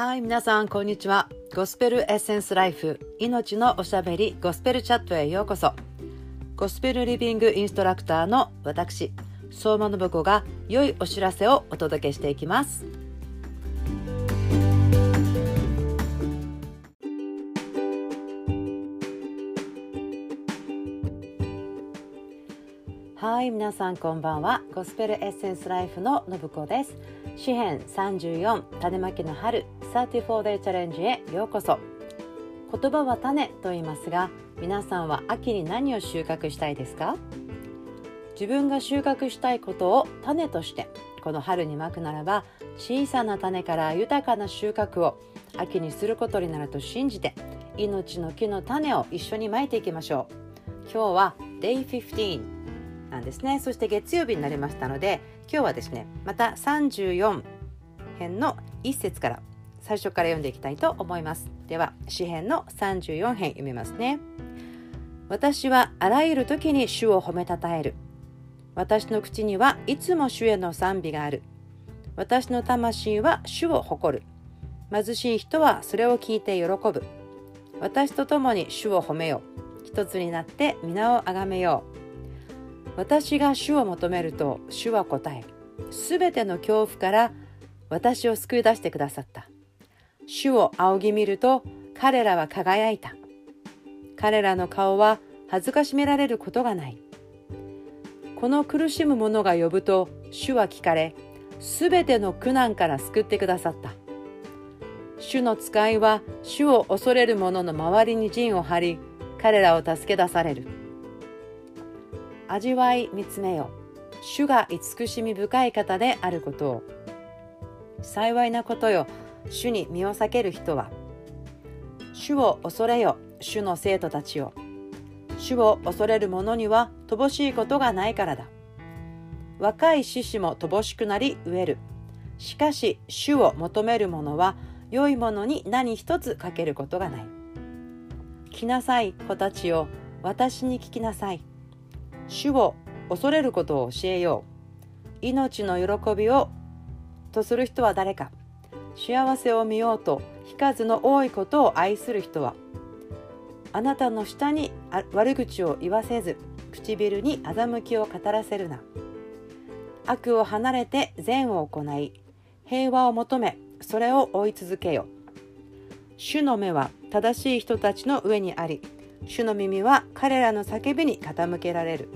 はい皆さんこんにちは。ゴスペルエッセンスライフ命のおしゃべりゴスペルチャットへようこそ。ゴスペルリビングインストラクターの私相馬信子が良いお知らせをお届けしていきます。はい皆さんこんばんは。ゴスペルエッセンスライフの信子です。詩編34種まきの春。34 day チャレンジへようこそ。言葉は種と言いますが皆さんは秋に何を収穫したいですか？自分が収穫したいことを種としてこの春にまくならば小さな種から豊かな収穫を秋にすることになると信じて命の木の種を一緒にまいていきましょう。今日は Day 15なんですね。そして月曜日になりましたので今日はですねまた34編の1節から最初から読んでいきたいと思います。では詩編の34編読みますね。私はあらゆる時に主を褒めたたえる。私の口にはいつも主への賛美がある。私の魂は主を誇る。貧しい人はそれを聞いて喜ぶ。私と共に主を褒めよう。一つになって皆をあがめよう。私が主を求めると主は答えすべての恐怖から私を救い出してくださった。主を仰ぎ見ると彼らは輝いた。彼らの顔は恥ずかしめられることがない。この苦しむ者が呼ぶと主は聞かれすべての苦難から救ってくださった。主の使いは主を恐れる者の周りに陣を張り彼らを助け出される。味わい見つめよ。主が慈しみ深い方であることを。幸いなことよ。主に身を避ける人は主を恐れよ主の生徒たちよ主を恐れる者には乏しいことがないからだ。若い獅子も乏しくなり飢える。しかし主を求める者は良いものに何一つかけることがない。来なさい子たちよ私に聞きなさい。主を恐れることを教えよう。命の喜びをとする人は誰か。幸せを見ようと非数の多いことを愛する人はあなたの下に悪口を言わせず唇に欺きを語らせるな。悪を離れて善を行い平和を求めそれを追い続けよ主の目は正しい人たちの上にあり主の耳は彼らの叫びに傾けられる。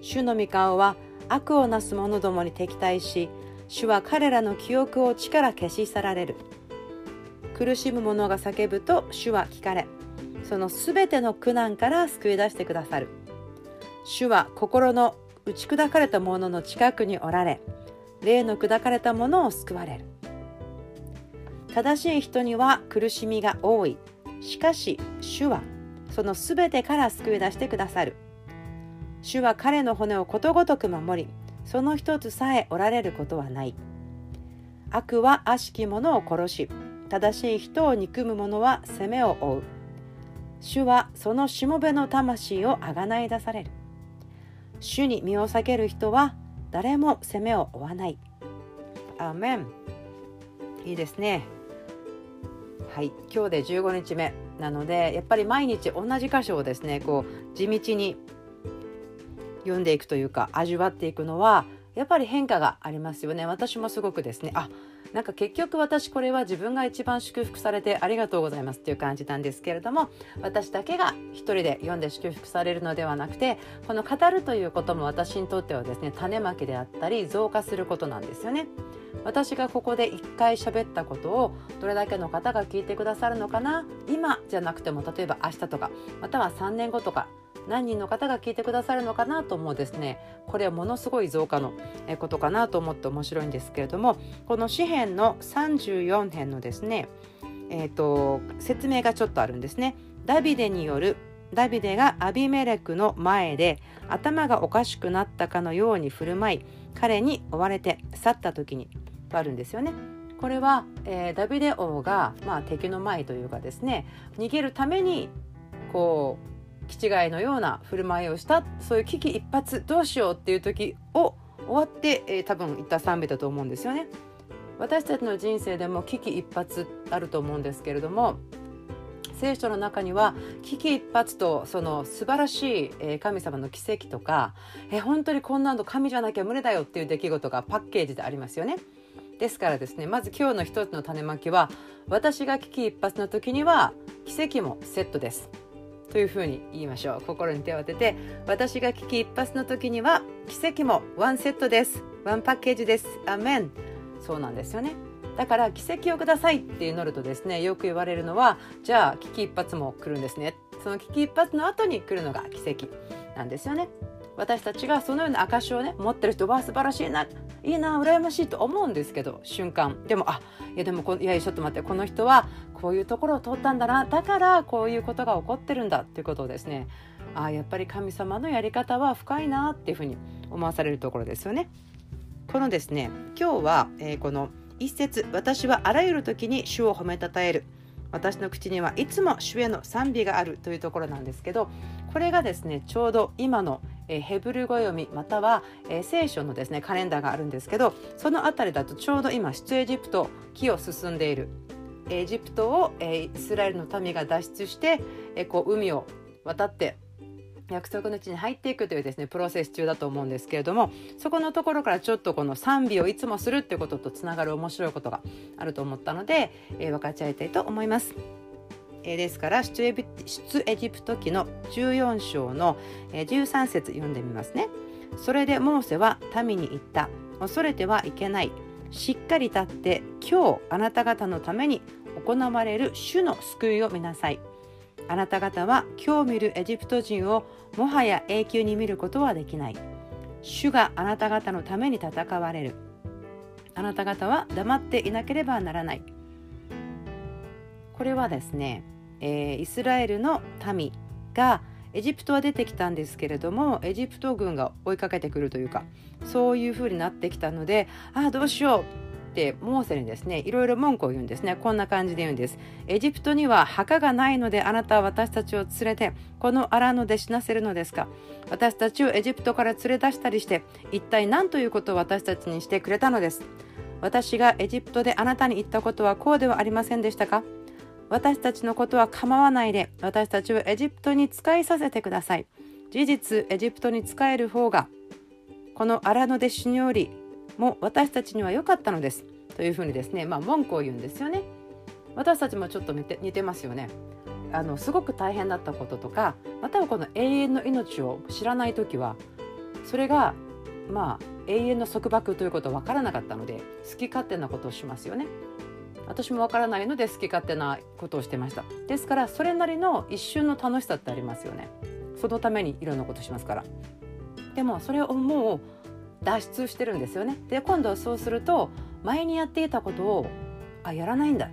主の御顔は悪をなす者どもに敵対し主は彼らの記憶を力消し去られる。苦しむ者が叫ぶと主は聞かれそのすべての苦難から救い出してくださる。主は心の打ち砕かれた者の近くにおられ霊の砕かれた者を救われる。正しい人には苦しみが多い。しかし主はそのすべてから救い出してくださる。主は彼の骨をことごとく守りその一つさえおられることはない。悪は悪しき者を殺し正しい人を憎む者は責めを負う。主はそのしもべの魂をあがない出される。主に身を避ける人は誰も責めを負わない。アーメン。いいですね。はい。今日で15日目なのでやっぱり毎日同じ箇所をですねこう地道に読んでいくというか味わっていくのはやっぱり変化がありますよね私もすごくですねあなんか結局私これは自分が一番祝福されてありがとうございますっていう感じなんですけれども私だけが一人で読んで祝福されるのではなくてこの語るということも私にとってはですね種まきであったり増加することなんですよね。私がここで1回喋ったことをどれだけの方が聞いてくださるのかな今じゃなくても例えば明日とかまたは3年後とか何人の方が聞いてくださるのかなと思うですねこれはものすごい増加のことかなと思って面白いんですけれどもこの詩編の34編のですね、えーと、説明がちょっとあるんですね。ダビデによるダビデがアビメレクの前で頭がおかしくなったかのように振る舞い彼に追われて去った時にとあるんですよね。これは、えー、ダビデ王が、まあ、敵の前というかですね逃げるためにこう気違いのような振る舞いをしたそういう危機一髪どうしようっていう時を終わって、えー、多分言った賛美だと思うんですよね。私たちの人生でも危機一髪あると思うんですけれども聖書の中には危機一髪とその素晴らしい神様の奇跡とかえ本当にこんなの神じゃなきゃ無理だよっていう出来事がパッケージでありますよね。ですからですねまず今日の一つの種まきは私が危機一髪の時には奇跡もセットですというふうに言いましょう。心に手を当てて私が危機一髪の時には奇跡もワンセットです。ワンパッケージです。アメン。そうなんですよね。だから奇跡をくださいって祈るとですね。よく言われるのはじゃあ危機一髪も来るんですね。その危機一髪の後に来るのが奇跡なんですよね。私たちがそのような証をね持ってる人は素晴らしいな。いいな羨ましいと思うんですけど瞬間。でもあいやでもこいやちょっと待ってこの人はこういうところを通ったんだな。だからこういうことが起こってるんだっていうことをですね。あやっぱり神様のやり方は深いなっていうふうに思わされるところですよね。このですね今日は、えー、この一節私はあらゆる時に主を褒めたたえる。私の口にはいつも主への賛美があるというところなんですけどこれがですねちょうど今のえヘブル語読みまたはえ聖書のですねカレンダーがあるんですけどその辺りだとちょうど今出エジプト木を進んでいるエジプトをえイスラエルの民が脱出してえこう海を渡って約束の地に入っていくというですねプロセス中だと思うんですけれどもそこのところからちょっとこの賛美をいつもするっていうこととつながる面白いことがあると思ったので、え、分かち合いたいと思います。ですから出エジプト記の14章の、13節読んでみますね。それでモーセは民に言った恐れてはいけないしっかり立って今日あなた方のために行われる主の救いを見なさい。あなた方は今日見るエジプト人をもはや永久に見ることはできない。主があなた方のために戦われる。あなた方は黙っていなければならない。これはですね、えー、イスラエルの民がエジプトは出てきたんですけれどもエジプト軍が追いかけてくるというかそういう風になってきたのでああどうしようってモーセにですねいろいろ文句を言うんですね。こんな感じで言うんです。エジプトには墓がないのであなたは私たちを連れてこの荒野で死なせるのですか。私たちをエジプトから連れ出したりして一体何ということを私たちにしてくれたのです。私がエジプトであなたに言ったことはこうではありませんでしたか。私たちのことは構わないで私たちをエジプトに使いさせてください事実エジプトに使える方がこの荒野で死ぬよりも私たちには良かったのですというふうにですね、まあ、文句を言うんですよね。私たちもちょっと似て似てますよね。あのすごく大変だったこととかまたはこの永遠の命を知らない時はそれがまあ永遠の束縛ということは分からなかったので好き勝手なことをしますよね。私も分からないので好き勝手なことをしてました。ですからそれなりの一瞬の楽しさってありますよね。そのためにいろんなことしますから。でもそれをもう脱出してるんですよね。で今度はそうすると前にやっていたことをあやらないんだ。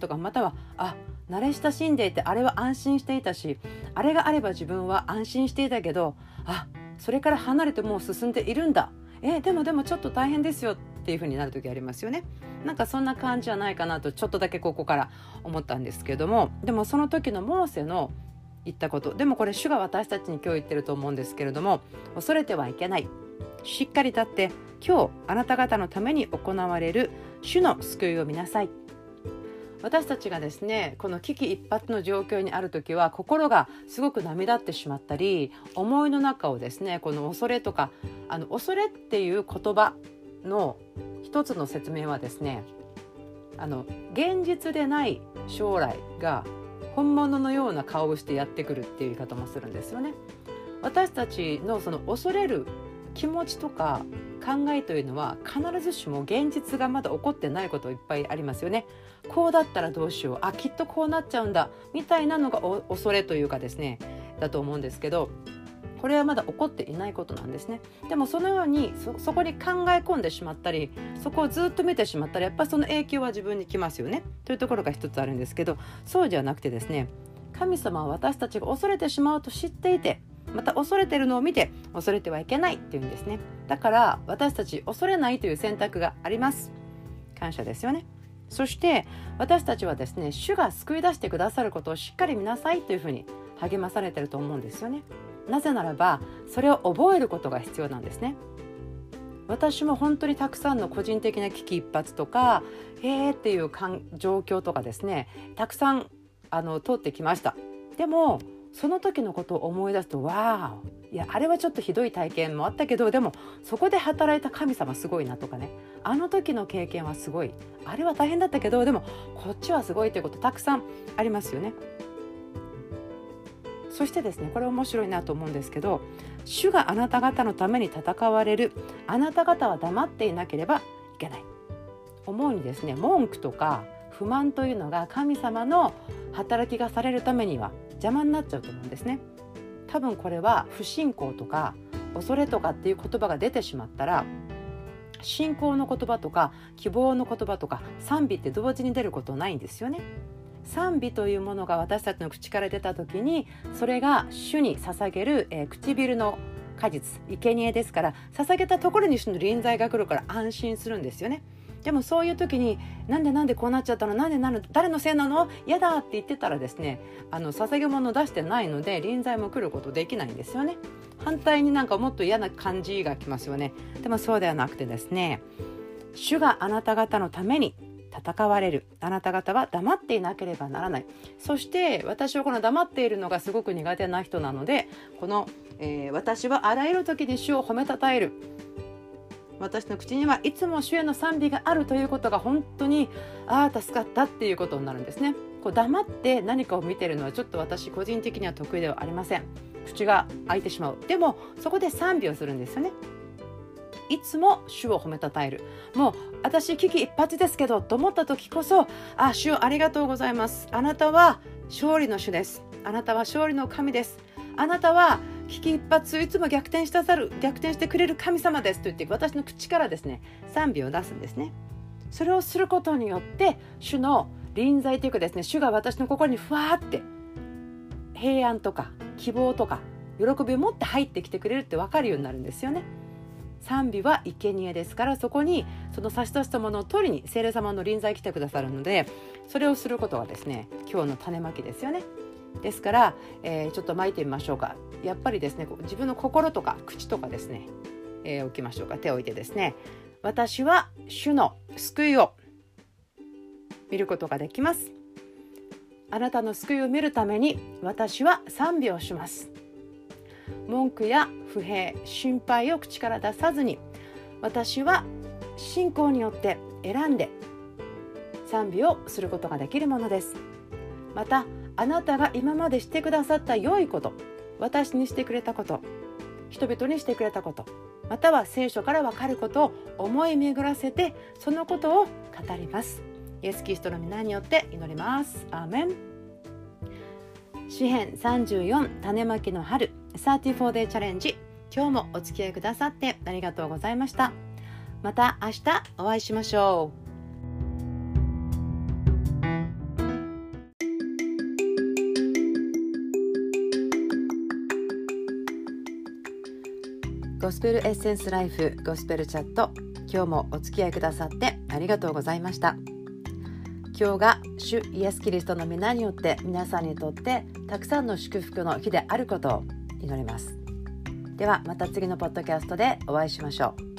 とかまたはあ慣れ親しんでいてあれは安心していたしあれがあれば自分は安心していたけどあそれから離れてもう進んでいるんだ。えでもでもちょっと大変ですよ。っていう風になる時ありますよね。なんかそんな感じじゃないかなとちょっとだけここから思ったんですけどもでもその時のモーセの言ったことでもこれ主が私たちに今日言ってると思うんですけれども恐れてはいけない。しっかり立って今日あなた方のために行われる主の救いを見なさい。私たちがですねこの危機一髪の状況にある時は心がすごく波立ってしまったり思いの中をですねこの恐れとかあの恐れっていう言葉の一つの説明はですねあの現実でない将来が本物のような顔をしてやってくるっていう言い方もするんですよね。私たちのその恐れる気持ちとか考えというのは必ずしも現実がまだ起こってないこといっぱいありますよね。こうだったらどうしようあきっとこうなっちゃうんだみたいなのが恐れというかですねだと思うんですけどこれはまだ起こっていないことなんですね。でもそのようにそこに考え込んでしまったりそこをずっと見てしまったらやっぱその影響は自分にきますよね。というところが一つあるんですけどそうじゃなくてですね神様は私たちが恐れてしまうと知っていてまた恐れてるのを見て恐れてはいけないっていうんですね。だから私たち恐れないという選択があります。感謝ですよね。そして私たちはですね主が救い出してくださることをしっかり見なさいというふうに励まされてると思うんですよね。なぜならばそれを覚えることが必要なんですね。私も本当にたくさんの個人的な危機一髪とかへーっていう状況とかですねたくさんあの通ってきました。でもその時のことを思い出すとわあいやあれはちょっとひどい体験もあったけどでもそこで働いた神様すごいなとかね。あの時の経験はすごい。あれは大変だったけどでもこっちはすごいということたくさんありますよね。そしてですねこれ面白いなと思うんですけど主があなた方のために戦われるあなた方は黙っていなければいけない。思うにですね文句とか不満というのが神様の働きがされるためには邪魔になっちゃうと思うんですね。多分これは不信仰とか恐れとかっていう言葉が出てしまったら信仰の言葉とか希望の言葉とか賛美って同時に出ることないんですよね。賛美というものが私たちの口から出た時にそれが主に捧げる、えー、唇の果実生贄ですから捧げたところに主の臨在が来るから安心するんですよね。でもそういう時になんでなんでこうなっちゃったの？なんでなの？誰のせいなの？嫌だって言ってたらですねあの捧げ物を出してないので臨在も来ることできないんですよね。反対になんかもっと嫌な感じがきますよね。でもそうではなくてですね主があなた方のために戦われる。あなた方は黙っていなければならない。そして私はこの黙っているのがすごく苦手な人なのでこの、えー、私はあらゆる時に主を褒めたたえる。私の口にはいつも主への賛美があるということが本当にああ助かったっていうことになるんですね。こう黙って何かを見てるのはちょっと私個人的には得意ではありません。口が開いてしまう。でもそこで賛美をするんですよね。いつも主を褒めたたえる。もう私危機一髪ですけどと思った時こそあ主をありがとうございます。あなたは勝利の主です。あなたは勝利の神です。あなたは危機一髪いつも逆転したざる逆転してくれる神様です。と言って私の口からですね賛美を出すんですね。それをすることによって主の臨在というかですね主が私の心にふわって平安とか希望とか喜びを持って入ってきてくれるって分かるようになるんですよね。賛美は生贄ですからそこにその差し出したものを取りに聖霊様の臨在来てくださるのでそれをすることがですね今日の種まきですよね。ですから、えー、ちょっと巻いてみましょうか。やっぱりですね自分の心とか口とかですね、えー、置きましょうか。手を置いてですね。私は主の救いを見ることができます。あなたの救いを見るために私は賛美をします。文句や不平心配を口から出さずに私は信仰によって選んで賛美をすることができるものです。またあなたが今までしてくださった良いこと私にしてくれたこと人々にしてくれたことまたは聖書からわかることを思い巡らせてそのことを語ります。イエス・キリストの皆によって祈ります。アーメン。詩編34種まきの春。34day チャレンジ。今日もお付き合いくださってありがとうございました。また明日お会いしましょう。ゴスペルエッセンスライフゴスペルチャット。今日もお付き合いくださってありがとうございました。今日が主イエス・キリストの皆によって皆さんにとってたくさんの祝福の日であることを祈ります。ではまた次のポッドキャストでお会いしましょう。